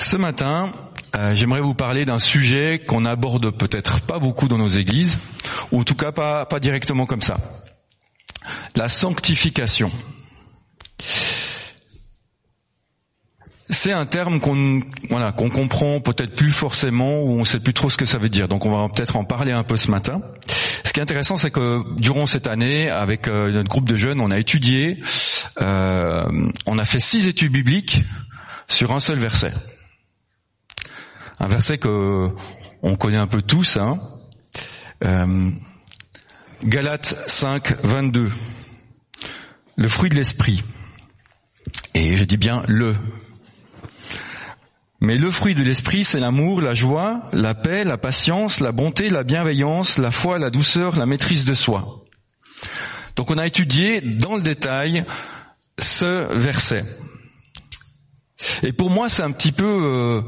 Ce matin, euh, j'aimerais vous parler d'un sujet qu'on aborde peut-être pas beaucoup dans nos églises, ou en tout cas pas, pas directement comme ça. La sanctification. C'est un terme qu'on voilà comprend peut-être plus forcément ou on sait plus trop ce que ça veut dire. Donc on va peut-être en parler un peu ce matin. Ce qui est intéressant, c'est que durant cette année, avec euh, notre groupe de jeunes, on a étudié, euh, on a fait six études bibliques sur un seul verset. Un verset que on connaît un peu tous. Hein. Euh, Galates 5, 22. Le fruit de l'esprit. Et je dis bien le mais le fruit de l'esprit, c'est l'amour, la joie, la paix, la patience, la bonté, la bienveillance, la foi, la douceur, la maîtrise de soi. Donc on a étudié dans le détail ce verset. Et pour moi, c'est un petit peu euh,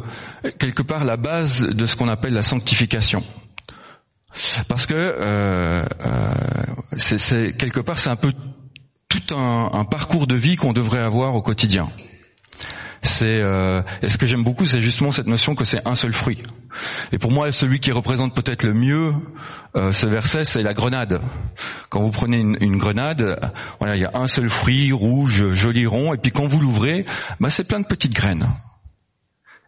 quelque part la base de ce qu'on appelle la sanctification. Parce que euh, euh, c'est quelque part, c'est un peu tout un parcours de vie qu'on devrait avoir au quotidien c'est euh, et ce que j'aime beaucoup, c'est justement cette notion que c'est un seul fruit. Et pour moi, celui qui représente peut-être le mieux euh, ce verset, c'est la grenade. Quand vous prenez une, grenade, voilà, il y a un seul fruit rouge, joli rond, et puis quand vous l'ouvrez, bah, c'est plein de petites graines.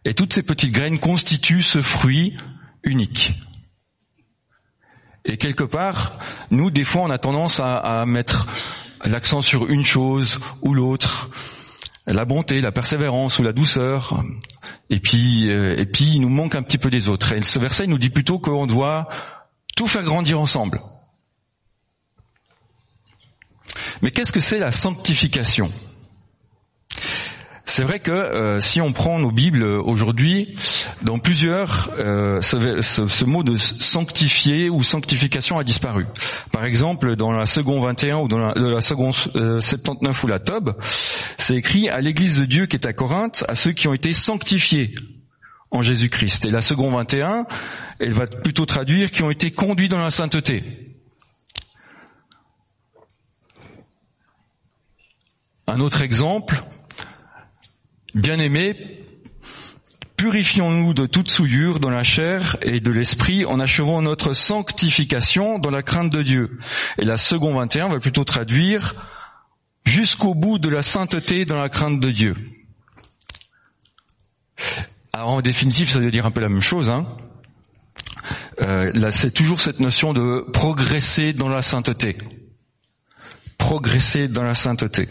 Et toutes ces petites graines constituent ce fruit unique. Et quelque part, nous, des fois, on a tendance à, à mettre l'accent sur une chose ou l'autre la bonté, la persévérance ou la douceur. Et puis, euh, et puis, il nous manque un petit peu des autres. Et ce verset nous dit plutôt qu'on doit tout faire grandir ensemble. Mais qu'est-ce que c'est la sanctification? C'est vrai que euh, si on prend nos Bibles aujourd'hui, dans plusieurs, euh, ce, mot de sanctifier ou sanctification a disparu. Par exemple, dans la seconde 21 ou dans la, seconde 79 ou la Tob, c'est écrit à l'Église de Dieu qui est à Corinthe, à ceux qui ont été sanctifiés en Jésus-Christ. Et la seconde 21, elle va plutôt traduire qui ont été conduits dans la sainteté. Un autre exemple, Bien-aimés, purifions-nous de toute souillure dans la chair et de l'esprit en achevant notre sanctification dans la crainte de Dieu. Et la seconde 21 va plutôt traduire jusqu'au bout de la sainteté dans la crainte de Dieu. Alors en définitive, ça veut dire un peu la même chose. Hein euh, là, c'est toujours cette notion de progresser dans la sainteté. Progresser dans la sainteté.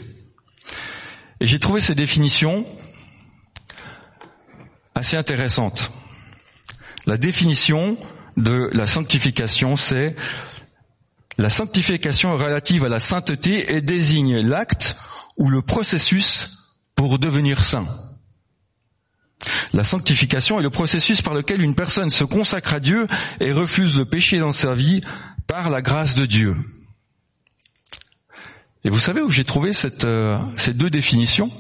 Et j'ai trouvé ces définitions assez intéressante. La définition de la sanctification, c'est la sanctification relative à la sainteté et désigne l'acte ou le processus pour devenir saint. La sanctification est le processus par lequel une personne se consacre à Dieu et refuse le péché dans sa vie par la grâce de Dieu. Et vous savez où j'ai trouvé cette, euh, ces deux définitions?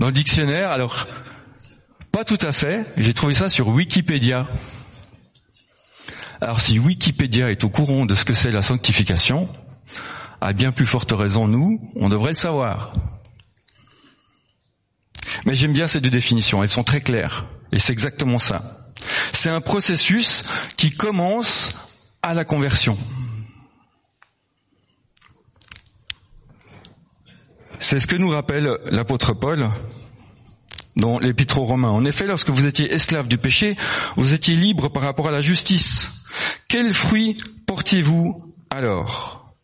Dans le dictionnaire, alors, pas tout à fait, j'ai trouvé ça sur Wikipédia. Alors si Wikipédia est au courant de ce que c'est la sanctification, à bien plus forte raison, nous, on devrait le savoir. Mais j'aime bien ces deux définitions, elles sont très claires, et c'est exactement ça. C'est un processus qui commence à la conversion. C'est ce que nous rappelle l'apôtre Paul dans l'épître aux Romains. En effet, lorsque vous étiez esclave du péché, vous étiez libre par rapport à la justice. Quels fruits portiez-vous alors?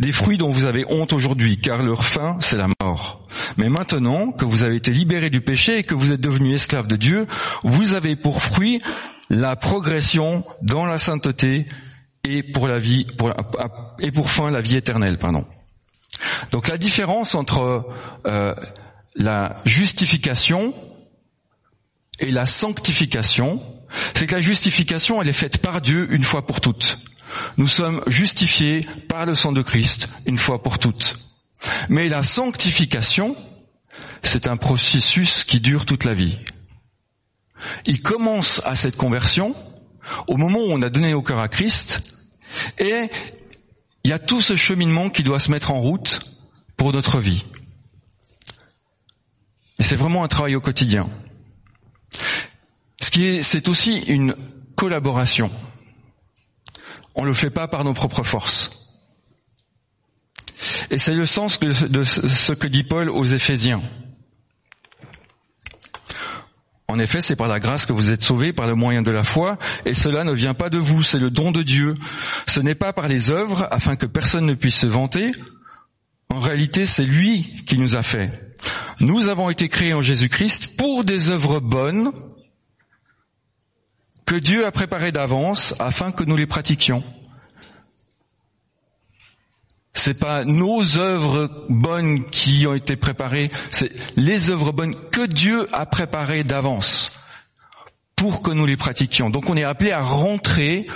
Des fruits dont vous avez honte aujourd'hui, car leur fin, c'est la mort. Mais maintenant que vous avez été libéré du péché et que vous êtes devenu esclave de Dieu, vous avez pour fruit la progression dans la sainteté et pour la vie, et pour fin la vie éternelle, pardon. Donc la différence entre euh, la justification et la sanctification, c'est que la justification, elle est faite par Dieu une fois pour toutes. Nous sommes justifiés par le sang de Christ une fois pour toutes. Mais la sanctification, c'est un processus qui dure toute la vie. Il commence à cette conversion, au moment où on a donné au cœur à Christ, et il y a tout ce cheminement qui doit se mettre en route pour notre vie. c'est vraiment un travail au quotidien. Ce qui est, c'est aussi une collaboration. On ne le fait pas par nos propres forces. Et c'est le sens de, ce que dit Paul aux Éphésiens. En effet, c'est par la grâce que vous êtes sauvés, par le moyen de la foi, et cela ne vient pas de vous, c'est le don de Dieu. Ce n'est pas par les œuvres, afin que personne ne puisse se vanter. En réalité, c'est lui qui nous a fait. Nous avons été créés en Jésus-Christ pour des œuvres bonnes que Dieu a préparées d'avance afin que nous les pratiquions. C'est pas nos œuvres bonnes qui ont été préparées, c'est les œuvres bonnes que Dieu a préparées d'avance pour que nous les pratiquions. Donc on est appelé à rentrer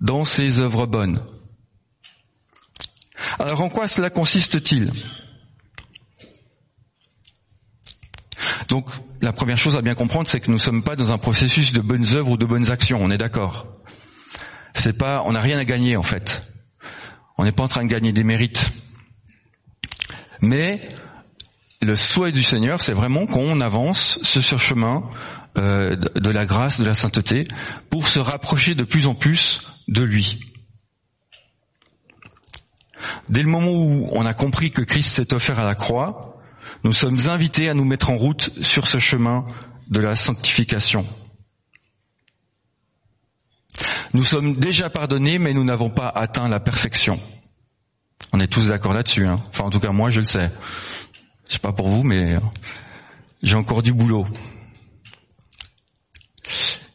dans ces œuvres bonnes. Alors en quoi cela consiste-t-il? Donc la première chose à bien comprendre, c'est que nous ne sommes pas dans un processus de bonnes œuvres ou de bonnes actions. On est d'accord. C'est pas, on n'a rien à gagner en fait. On n'est pas en train de gagner des mérites. Mais le souhait du Seigneur, c'est vraiment qu'on avance sur ce chemin euh, de la grâce, de la sainteté, pour se rapprocher de plus en plus de lui. Dès le moment où on a compris que Christ s'est offert à la croix, nous sommes invités à nous mettre en route sur ce chemin de la sanctification. Nous sommes déjà pardonnés, mais nous n'avons pas atteint la perfection. On est tous d'accord là-dessus. Hein. Enfin, en tout cas, moi, je le sais. Je sais pas pour vous, mais j'ai encore du boulot.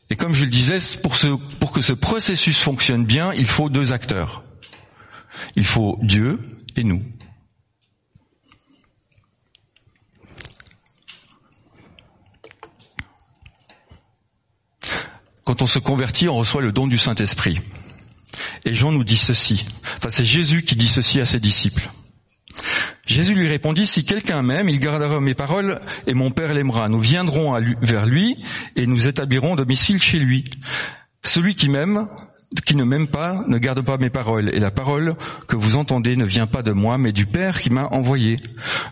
Et comme je le disais, pour que ce processus fonctionne bien, il faut deux acteurs. Il faut Dieu et nous. Quand on se convertit, on reçoit le don du Saint-Esprit. Et Jean nous dit ceci. Enfin, c'est Jésus qui dit ceci à ses disciples. Jésus lui répondit, si quelqu'un m'aime, il gardera mes paroles et mon Père l'aimera. Nous viendrons vers lui et nous établirons domicile chez lui. Celui qui m'aime, qui ne m'aime pas, ne garde pas mes paroles. Et la parole que vous entendez ne vient pas de moi, mais du Père qui m'a envoyé.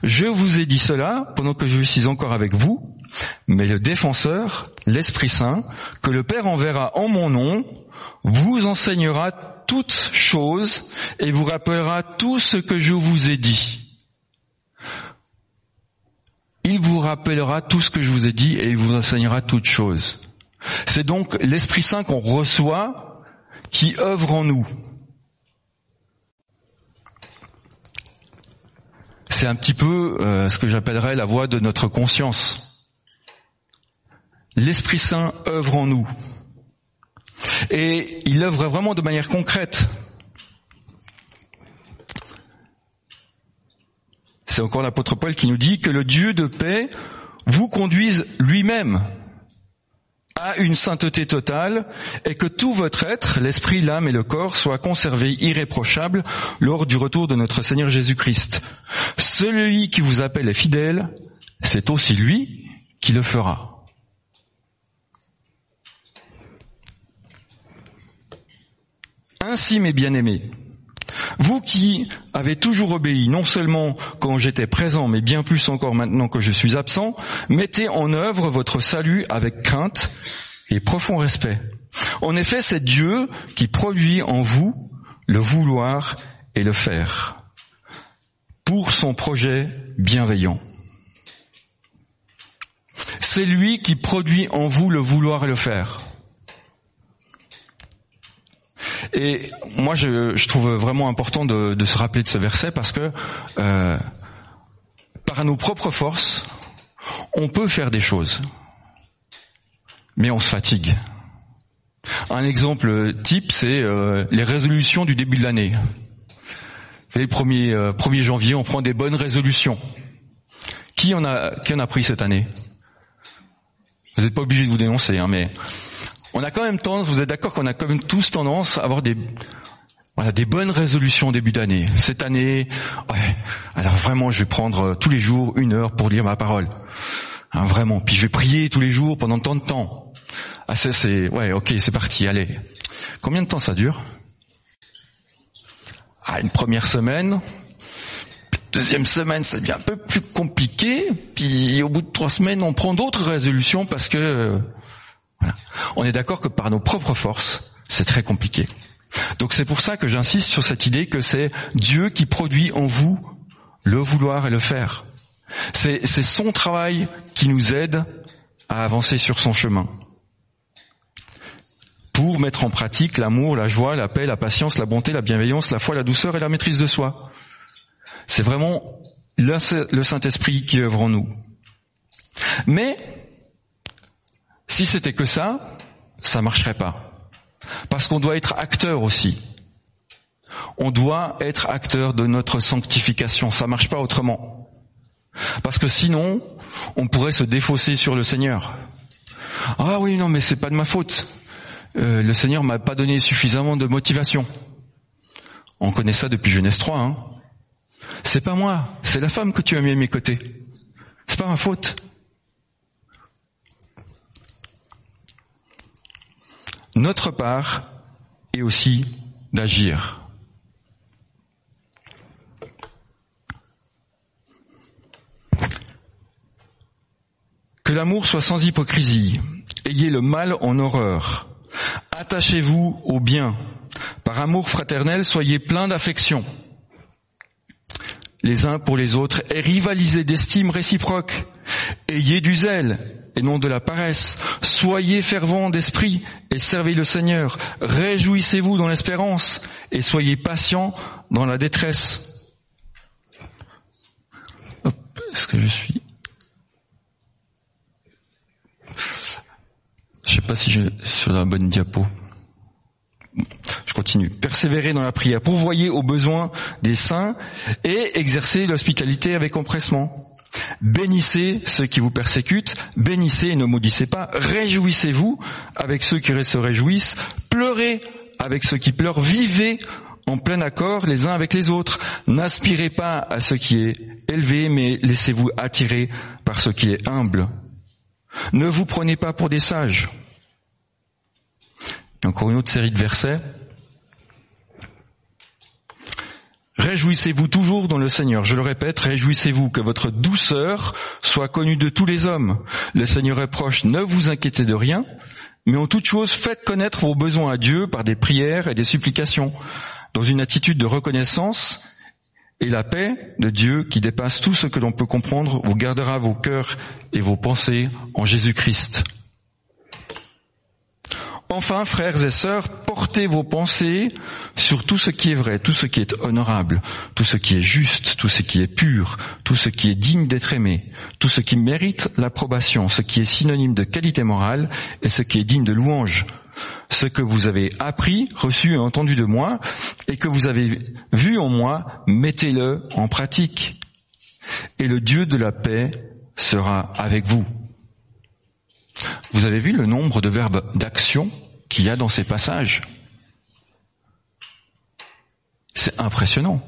Je vous ai dit cela pendant que je suis encore avec vous, mais le défenseur, l'Esprit Saint, que le Père enverra en mon nom, vous enseignera toutes choses et vous rappellera tout ce que je vous ai dit. Il vous rappellera tout ce que je vous ai dit et il vous enseignera toutes choses. C'est donc l'Esprit Saint qu'on reçoit qui œuvre en nous. C'est un petit peu euh, ce que j'appellerais la voix de notre conscience l'Esprit Saint œuvre en nous. Et il œuvre vraiment de manière concrète. C'est encore l'apôtre Paul qui nous dit que le Dieu de paix vous conduise lui-même à une sainteté totale et que tout votre être, l'esprit, l'âme et le corps, soit conservé irréprochable lors du retour de notre Seigneur Jésus-Christ. Celui qui vous appelle est fidèle, c'est aussi lui qui le fera. Ainsi, mes bien-aimés, vous qui avez toujours obéi, non seulement quand j'étais présent, mais bien plus encore maintenant que je suis absent, mettez en œuvre votre salut avec crainte et profond respect. En effet, c'est Dieu qui produit en vous le vouloir et le faire pour son projet bienveillant. C'est lui qui produit en vous le vouloir et le faire. Et moi, je, je, trouve vraiment important de, de, se rappeler de ce verset parce que euh, par nos propres forces, on peut faire des choses, mais on se fatigue. Un exemple type, c'est euh, les résolutions du début de l'année. Vous savez, le 1er, euh, janvier, on prend des bonnes résolutions. Qui en a, qui en a pris cette année? Vous n'êtes pas obligé de vous dénoncer, hein, mais on a quand même tendance, vous êtes d'accord qu'on a quand même tous tendance à avoir des, voilà, des bonnes résolutions au début d'année. Cette année, ouais, alors vraiment, je vais prendre euh, tous les jours une heure pour lire ma parole. Hein, vraiment. Puis je vais prier tous les jours pendant tant de temps. Ah ça c'est, ouais, ok, c'est parti, allez. Combien de temps ça dure? Ah, une première semaine. Deuxième semaine, ça devient un peu plus compliqué. Puis au bout de trois semaines, on prend d'autres résolutions parce que on est d'accord que par nos propres forces, c'est très compliqué. Donc c'est pour ça que j'insiste sur cette idée que c'est Dieu qui produit en vous le vouloir et le faire. C'est son travail qui nous aide à avancer sur son chemin. Pour mettre en pratique l'amour, la joie, la paix, la patience, la bonté, la bienveillance, la foi, la douceur et la maîtrise de soi. C'est vraiment le Saint-Esprit qui œuvre en nous. Mais, si c'était que ça, ça marcherait pas. Parce qu'on doit être acteur aussi. On doit être acteur de notre sanctification. Ça marche pas autrement. Parce que sinon, on pourrait se défausser sur le Seigneur. Ah oui, non, mais c'est pas de ma faute. Euh, le Seigneur m'a pas donné suffisamment de motivation. On connaît ça depuis Genèse 3. Hein. C'est pas moi, c'est la femme que tu as mis à mes côtés. C'est pas ma faute. Notre part est aussi d'agir. Que l'amour soit sans hypocrisie. Ayez le mal en horreur. Attachez-vous au bien. Par amour fraternel, soyez pleins d'affection les uns pour les autres et rivalisez d'estime réciproque. Ayez du zèle et non de la paresse. Soyez fervents d'esprit et servez le Seigneur. Réjouissez-vous dans l'espérance et soyez patients dans la détresse. Est-ce que je suis? Je sais pas si je suis sur la bonne diapo. Je continue. Persévérer dans la prière, pourvoyer aux besoins des saints et exercer l'hospitalité avec empressement. Bénissez ceux qui vous persécutent, bénissez et ne maudissez pas, réjouissez-vous avec ceux qui se réjouissent, pleurez avec ceux qui pleurent, vivez en plein accord les uns avec les autres. N'aspirez pas à ce qui est élevé, mais laissez-vous attirer par ce qui est humble. Ne vous prenez pas pour des sages encore une autre série de versets. Réjouissez-vous toujours dans le Seigneur. Je le répète, réjouissez-vous que votre douceur soit connue de tous les hommes. Le Seigneur est proche, ne vous inquiétez de rien, mais en toute chose, faites connaître vos besoins à Dieu par des prières et des supplications, dans une attitude de reconnaissance, et la paix de Dieu qui dépasse tout ce que l'on peut comprendre vous gardera vos cœurs et vos pensées en Jésus-Christ. Enfin, frères et sœurs, portez vos pensées sur tout ce qui est vrai, tout ce qui est honorable, tout ce qui est juste, tout ce qui est pur, tout ce qui est digne d'être aimé, tout ce qui mérite l'approbation, ce qui est synonyme de qualité morale et ce qui est digne de louange. Ce que vous avez appris, reçu et entendu de moi, et que vous avez vu en moi, mettez-le en pratique. Et le Dieu de la paix sera avec vous. Vous avez vu le nombre de verbes d'action qu'il y a dans ces passages? C'est impressionnant.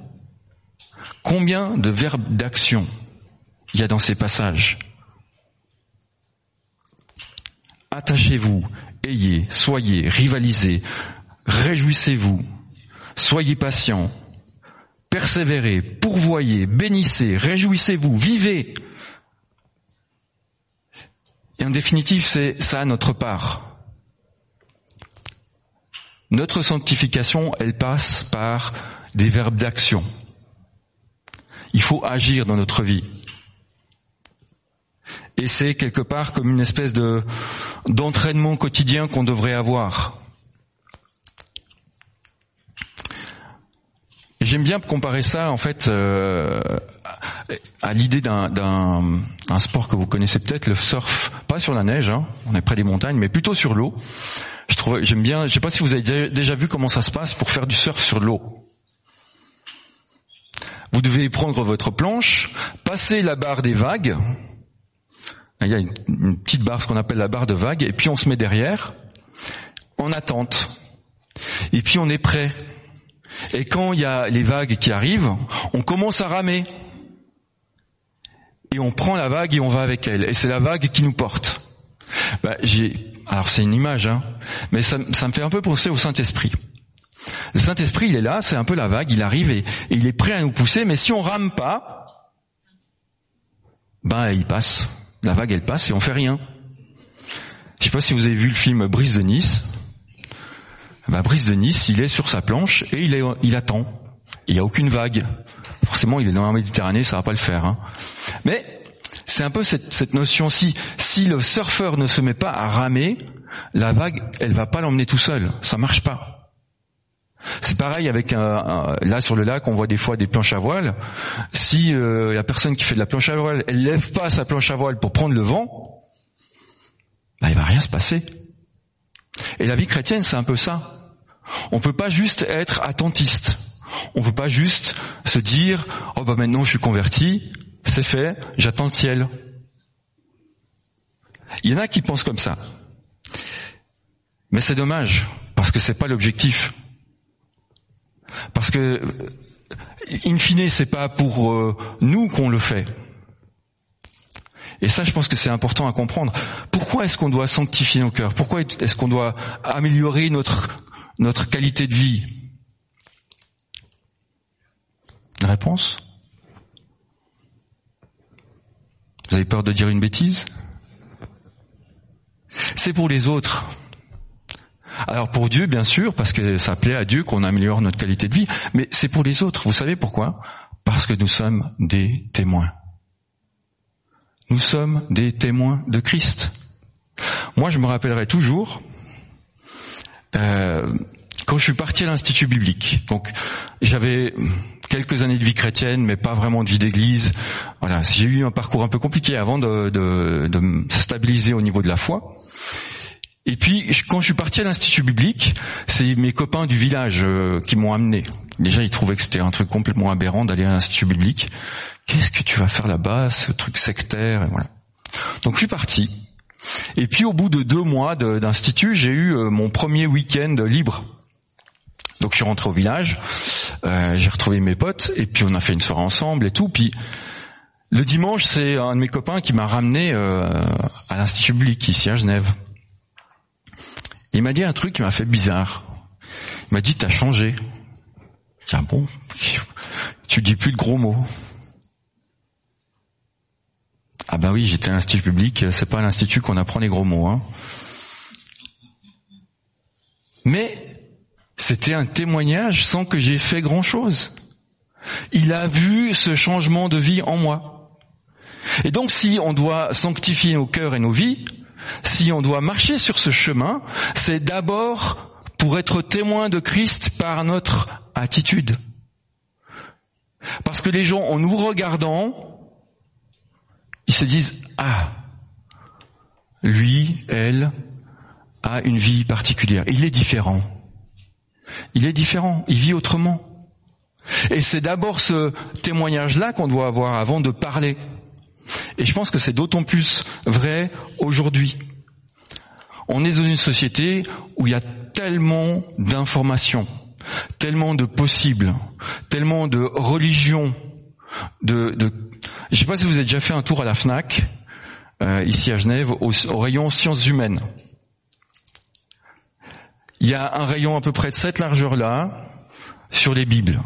Combien de verbes d'action il y a dans ces passages? Attachez-vous, ayez, soyez, rivalisez, réjouissez-vous, soyez patients, persévérez, pourvoyez, bénissez, réjouissez-vous, vivez, et en définitive, c'est ça notre part. Notre sanctification, elle passe par des verbes d'action. Il faut agir dans notre vie. Et c'est quelque part comme une espèce de d'entraînement quotidien qu'on devrait avoir. J'aime bien comparer ça en fait euh, à l'idée d'un sport que vous connaissez peut-être, le surf, pas sur la neige, hein, on est près des montagnes, mais plutôt sur l'eau. Je trouve, j'aime bien. Je sais pas si vous avez déjà vu comment ça se passe pour faire du surf sur l'eau. Vous devez prendre votre planche, passer la barre des vagues. Il y a une, petite barre, ce qu'on appelle la barre de vagues, et puis on se met derrière, en attente. Et puis on est prêt et quand il y a les vagues qui arrivent, on commence à ramer. Et on prend la vague et on va avec elle. Et c'est la vague qui nous porte. Bah, j'ai, alors c'est une image, hein, mais ça, me fait un peu penser au Saint-Esprit. Le Saint-Esprit, il est là, c'est un peu la vague, il arrive et, il est prêt à nous pousser, mais si on rame pas, ben il passe. La vague, elle passe et on fait rien. Je sais pas si vous avez vu le film Brise de Nice. Ben, Brise de Nice, il est sur sa planche et il attend. Il n'y a aucune vague. Forcément, il est dans la Méditerranée, ça va pas le faire. Hein. Mais c'est un peu cette, cette notion si le surfeur ne se met pas à ramer, la vague, elle va pas l'emmener tout seul. Ça marche pas. C'est pareil avec là sur le lac, on voit des fois des planches à voile. Si euh, la personne qui fait de la planche à voile, elle lève pas sa planche à voile pour prendre le vent, bah, il va rien se passer. Et la vie chrétienne, c'est un peu ça. On peut pas juste être attentiste. On peut pas juste se dire oh bah maintenant je suis converti, c'est fait, j'attends le ciel. Il y en a qui pensent comme ça. Mais c'est dommage parce que c'est pas l'objectif. Parce que in fine, c'est pas pour euh, nous qu'on le fait. Et ça, je pense que c'est important à comprendre. Pourquoi est-ce qu'on doit sanctifier nos cœurs? Pourquoi est-ce qu'on doit améliorer notre qualité de vie? Réponse Vous avez peur de dire une bêtise? C'est pour les autres. Alors pour Dieu, bien sûr, parce que ça plaît à Dieu qu'on améliore notre qualité de vie, mais c'est pour les autres. Vous savez pourquoi? Parce que nous sommes des témoins. Nous sommes des témoins de Christ. Moi, je me rappellerai toujours euh, quand je suis parti à l'institut biblique. Donc, j'avais quelques années de vie chrétienne, mais pas vraiment de vie d'église. Voilà, j'ai eu un parcours un peu compliqué avant de, me stabiliser au niveau de la foi. Et puis, quand je suis parti à l'institut biblique, c'est mes copains du village euh, qui m'ont amené. Déjà, ils trouvaient que c'était un truc complètement aberrant d'aller à l'institut biblique. Qu'est-ce que tu vas faire là-bas, ce truc sectaire et voilà. Donc, je suis parti. Et puis, au bout de deux mois d'institut, j'ai eu euh, mon premier week-end libre. Donc, je suis rentré au village, euh, j'ai retrouvé mes potes, et puis on a fait une soirée ensemble et tout. Puis, le dimanche, c'est un de mes copains qui m'a ramené à l'institut biblique ici à Genève. Il m'a dit un truc qui m'a fait bizarre. Il m'a dit t'as changé. J'ai ah bon? Tu dis plus de gros mots. Ah bah oui, j'étais à l'institut public, c'est pas à l'institut qu'on apprend les gros mots. Hein. Mais c'était un témoignage sans que j'ai fait grand-chose. Il a vu ce changement de vie en moi. Et donc si on doit sanctifier nos cœurs et nos vies, si on doit marcher sur ce chemin, c'est d'abord pour être témoin de Christ par notre attitude. Parce que les gens, en nous regardant, ils se disent, ah, lui, elle, a une vie particulière. Il est différent. Il est différent. Il vit autrement. Et c'est d'abord ce témoignage-là qu'on doit avoir avant de parler. Et je pense que c'est d'autant plus vrai aujourd'hui. On est dans une société où il y a tellement d'informations, tellement de possibles, tellement de religions, de. Je ne sais pas si vous avez déjà fait un tour à la FNAC, euh, ici à Genève, au, rayon sciences humaines. Il y a un rayon à peu près de cette largeur-là sur les Bibles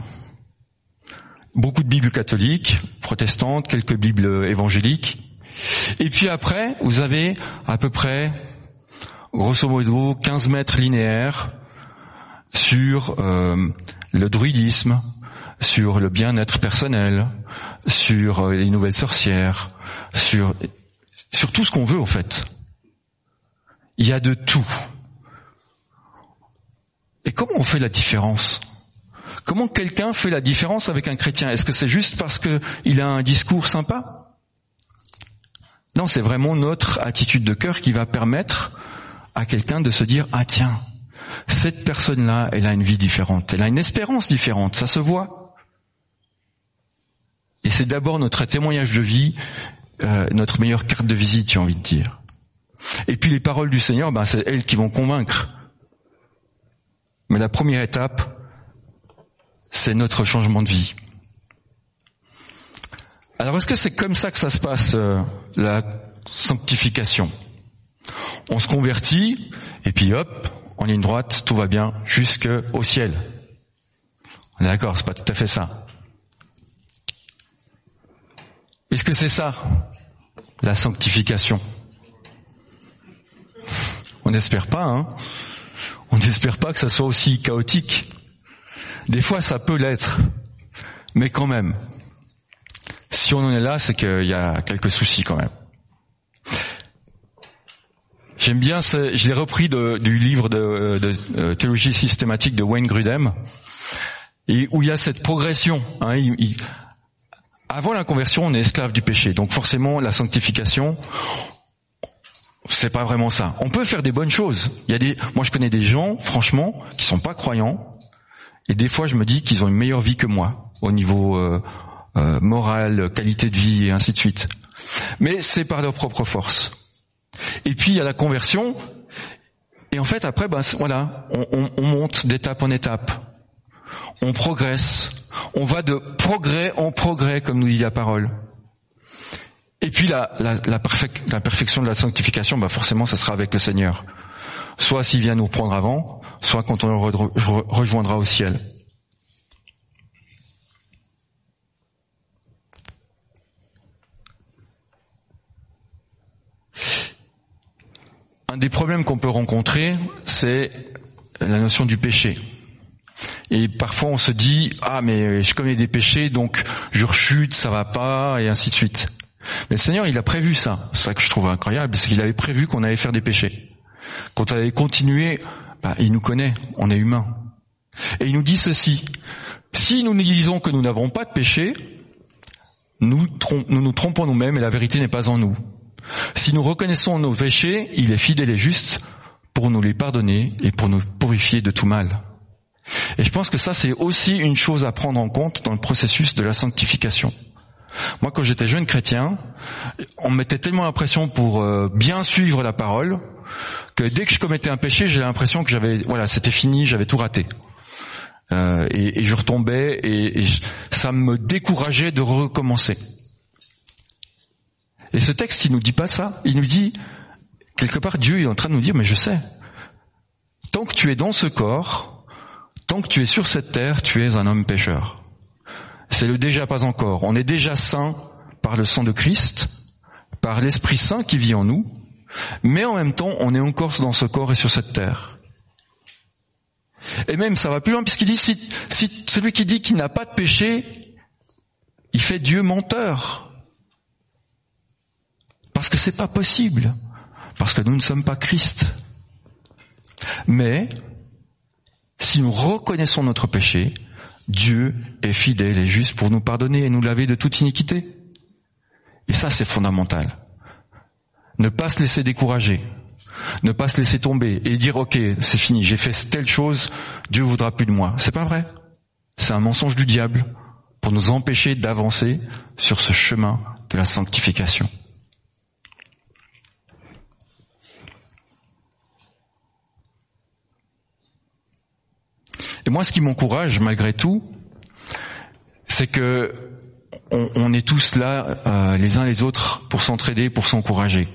beaucoup de Bibles catholiques, protestantes, quelques Bibles évangéliques. Et puis après, vous avez à peu près, grosso modo, 15 mètres linéaires sur euh, le druidisme, sur le bien-être personnel, sur euh, les nouvelles sorcières, sur, sur tout ce qu'on veut en fait. Il y a de tout. Et comment on fait la différence? Comment quelqu'un fait la différence avec un chrétien? Est-ce que c'est juste parce qu'il a un discours sympa? Non, c'est vraiment notre attitude de cœur qui va permettre à quelqu'un de se dire ah tiens, cette personne-là, elle a une vie différente, elle a une espérance différente, ça se voit. Et c'est d'abord notre témoignage de vie, euh, notre meilleure carte de visite, j'ai envie de dire. Et puis les paroles du Seigneur, ben, c'est elles qui vont convaincre. Mais la première étape, c'est notre changement de vie. Alors est-ce que c'est comme ça que ça se passe, euh, la sanctification? On se convertit, et puis hop, en ligne droite, tout va bien jusqu'au ciel. D'accord, c'est pas tout à fait ça. Est-ce que c'est ça, la sanctification? On n'espère pas, hein On n'espère pas que ça soit aussi chaotique. Des fois, ça peut l'être, mais quand même. Si on en est là, c'est qu'il y a quelques soucis quand même. J'aime bien, je l'ai repris du livre de, euh, théologie systématique de Wayne Grudem, où il y a cette progression. Hein, avant la conversion, on est esclave du péché, donc forcément la sanctification, c'est pas vraiment ça. On peut faire des bonnes choses. Il y a des, moi je connais des gens, franchement, qui sont pas croyants, et des fois je me dis qu'ils ont une meilleure vie que moi au niveau euh, euh, moral, qualité de vie et ainsi de suite. Mais c'est par leur propre force. Et puis il y a la conversion, et en fait après, ben voilà, on, on monte d'étape en étape, on progresse, on va de progrès en progrès, comme nous dit la parole. Et puis la, perfection de la sanctification, bah forcément, ça sera avec le Seigneur. Soit s'il vient nous prendre avant, soit quand on le rejoindra au ciel. Un des problèmes qu'on peut rencontrer, c'est la notion du péché. Et parfois on se dit ah mais je connais des péchés donc je rechute, ça va pas et ainsi de suite. Mais le Seigneur il a prévu ça. C'est ça que je trouve incroyable, c'est qu'il avait prévu qu'on allait faire des péchés. Quand on allait continuer, bah, il nous connaît, on est humain. Et il nous dit ceci si nous nous disons que nous n'avons pas de péché, nous nous, nous trompons nous-mêmes et la vérité n'est pas en nous. Si nous reconnaissons nos péchés, il est fidèle et juste pour nous les pardonner et pour nous purifier de tout mal. Et je pense que ça, c'est aussi une chose à prendre en compte dans le processus de la sanctification. Moi, quand j'étais jeune chrétien, on mettait tellement l'impression pour euh, bien suivre la parole que dès que je commettais un péché, j'ai l'impression que j'avais, voilà, c'était fini, j'avais tout raté. Euh, et, je retombais et, ça me décourageait de recommencer. Et ce texte, il nous dit pas ça. Il nous dit quelque part, Dieu est en train de nous dire, mais je sais. Tant que tu es dans ce corps, Tant que tu es sur cette terre, tu es un homme pécheur. C'est le déjà pas encore. On est déjà saint par le sang de Christ, par l'Esprit Saint qui vit en nous, mais en même temps, on est encore dans ce corps et sur cette terre. Et même, ça va plus loin, puisqu'il dit, si, celui qui dit qu'il n'a pas de péché, il fait Dieu menteur. Parce que c'est pas possible. Parce que nous ne sommes pas Christ. Mais, si nous reconnaissons notre péché, Dieu est fidèle et juste pour nous pardonner et nous laver de toute iniquité. Et ça, c'est fondamental. Ne pas se laisser décourager, ne pas se laisser tomber et dire ok, c'est fini, j'ai fait telle chose, Dieu voudra plus de moi. C'est pas vrai. C'est un mensonge du diable pour nous empêcher d'avancer sur ce chemin de la sanctification. Et moi, ce qui m'encourage, malgré tout, c'est que on, est tous là, euh, les uns les autres, pour s'entraider, pour s'encourager.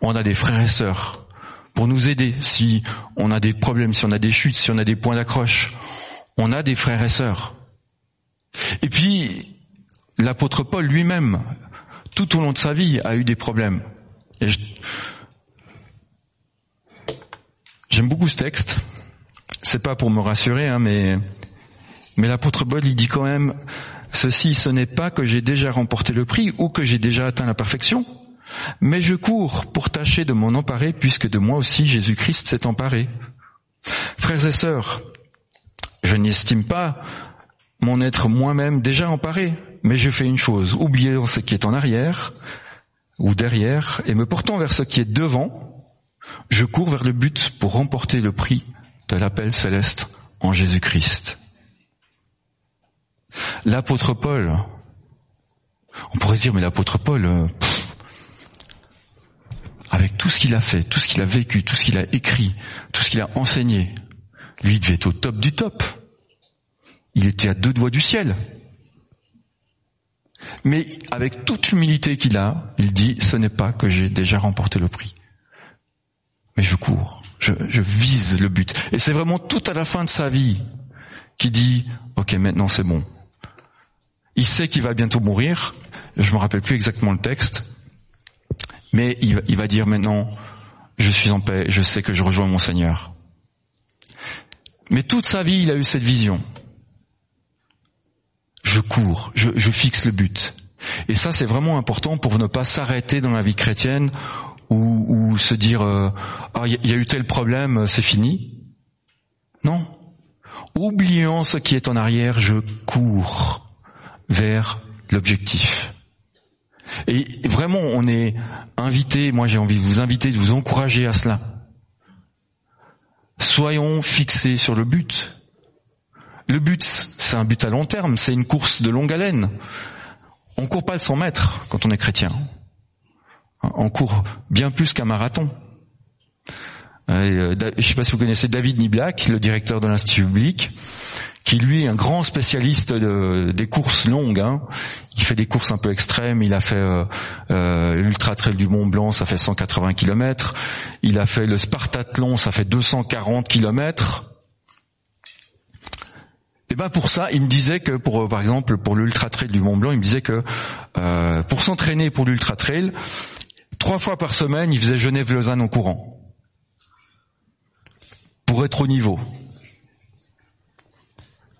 On a des frères et sœurs pour nous aider si on a des problèmes, si on a des chutes, si on a des points d'accroche. On a des frères et sœurs. Et puis, l'apôtre Paul lui-même, tout au long de sa vie, a eu des problèmes. J'aime beaucoup ce texte c'est pas pour me rassurer, hein, mais mais l'apôtre Paul il dit quand même ceci, ce n'est pas que j'ai déjà remporté le prix ou que j'ai déjà atteint la perfection, mais je cours pour tâcher de m'en emparer puisque de moi aussi Jésus-Christ s'est emparé. Frères et sœurs, je n'estime pas mon être moi-même déjà emparé, mais je fais une chose, oubliant ce qui est en arrière ou derrière et me portant vers ce qui est devant, je cours vers le but pour remporter le prix de l'appel céleste en Jésus-Christ. L'apôtre Paul, on pourrait dire, mais l'apôtre Paul, euh, avec tout ce qu'il a fait, tout ce qu'il a vécu, tout ce qu'il a écrit, tout ce qu'il a enseigné, lui devait être au top du top. Il était à deux doigts du ciel. Mais avec toute l'humilité qu'il a, il dit, ce n'est pas que j'ai déjà remporté le prix, mais je cours je, vise le but. Et c'est vraiment tout à la fin de sa vie qui dit, ok, maintenant c'est bon. Il sait qu'il va bientôt mourir. Je me rappelle plus exactement le texte. Mais il va, dire maintenant, je suis en paix, je sais que je rejoins mon Seigneur. Mais toute sa vie, il a eu cette vision. Je cours, je fixe le but. Et ça, c'est vraiment important pour ne pas s'arrêter dans la vie chrétienne ou, ou se dire euh, ah il y a eu tel problème, c'est fini. Non. Oubliant ce qui est en arrière, je cours vers l'objectif. Et vraiment, on est invité, moi j'ai envie de vous inviter, de vous encourager à cela. Soyons fixés sur le but. Le but, c'est un but à long terme, c'est une course de longue haleine. On court pas le 100 mètres quand on est chrétien. On court bien plus qu'un marathon. Euh, je ne sais pas si vous connaissez David Niblak, le directeur de l'Institut public, qui lui est un grand spécialiste des courses longues. Hein. Il fait des courses un peu extrêmes. Il a fait euh, euh, l'ultra trail du Mont Blanc, ça fait 180 km. Il a fait le Spartathlon, ça fait 240 km. Et ben pour ça, il me disait que par exemple pour l'ultra trail du Mont Blanc, il me disait que euh, pour s'entraîner pour l'ultra trail, trois fois par semaine, il faisait Genève-Lausanne en courant pour être au niveau.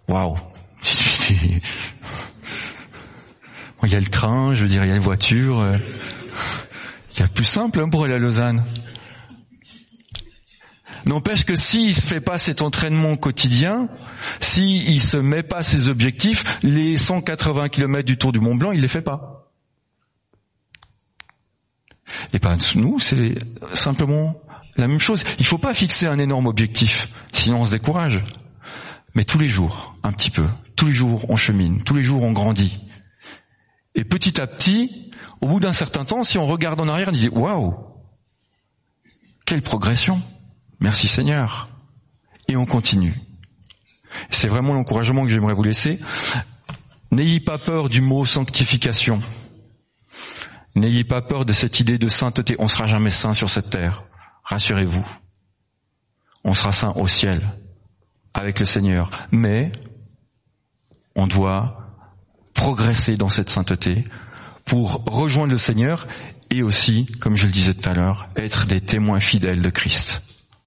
Waouh Il y a le train, je veux dire, il y a les voitures. Il y a plus simple hein, pour aller à Lausanne. N'empêche que s'il se fait pas cet entraînement quotidien, s'il il se met pas ses objectifs, les 180 km du Tour du Mont Blanc, il les fait pas. Et pas nous, c'est simplement la même chose. Il faut pas fixer un énorme objectif, sinon on se décourage. Mais tous les jours, un petit peu. Tous les jours, on chemine. Tous les jours, on grandit. Et petit à petit, au bout d'un certain temps, si on regarde en arrière, on dit waouh, quelle progression. Merci Seigneur. Et on continue. C'est vraiment l'encouragement que j'aimerais vous laisser. N'ayez pas peur du mot sanctification. N'ayez pas peur de cette idée de sainteté. On sera jamais saint sur cette terre. Rassurez-vous. On sera saint au ciel avec le Seigneur. Mais on doit progresser dans cette sainteté pour rejoindre le Seigneur et aussi, comme je le disais tout à l'heure, être des témoins fidèles de Christ.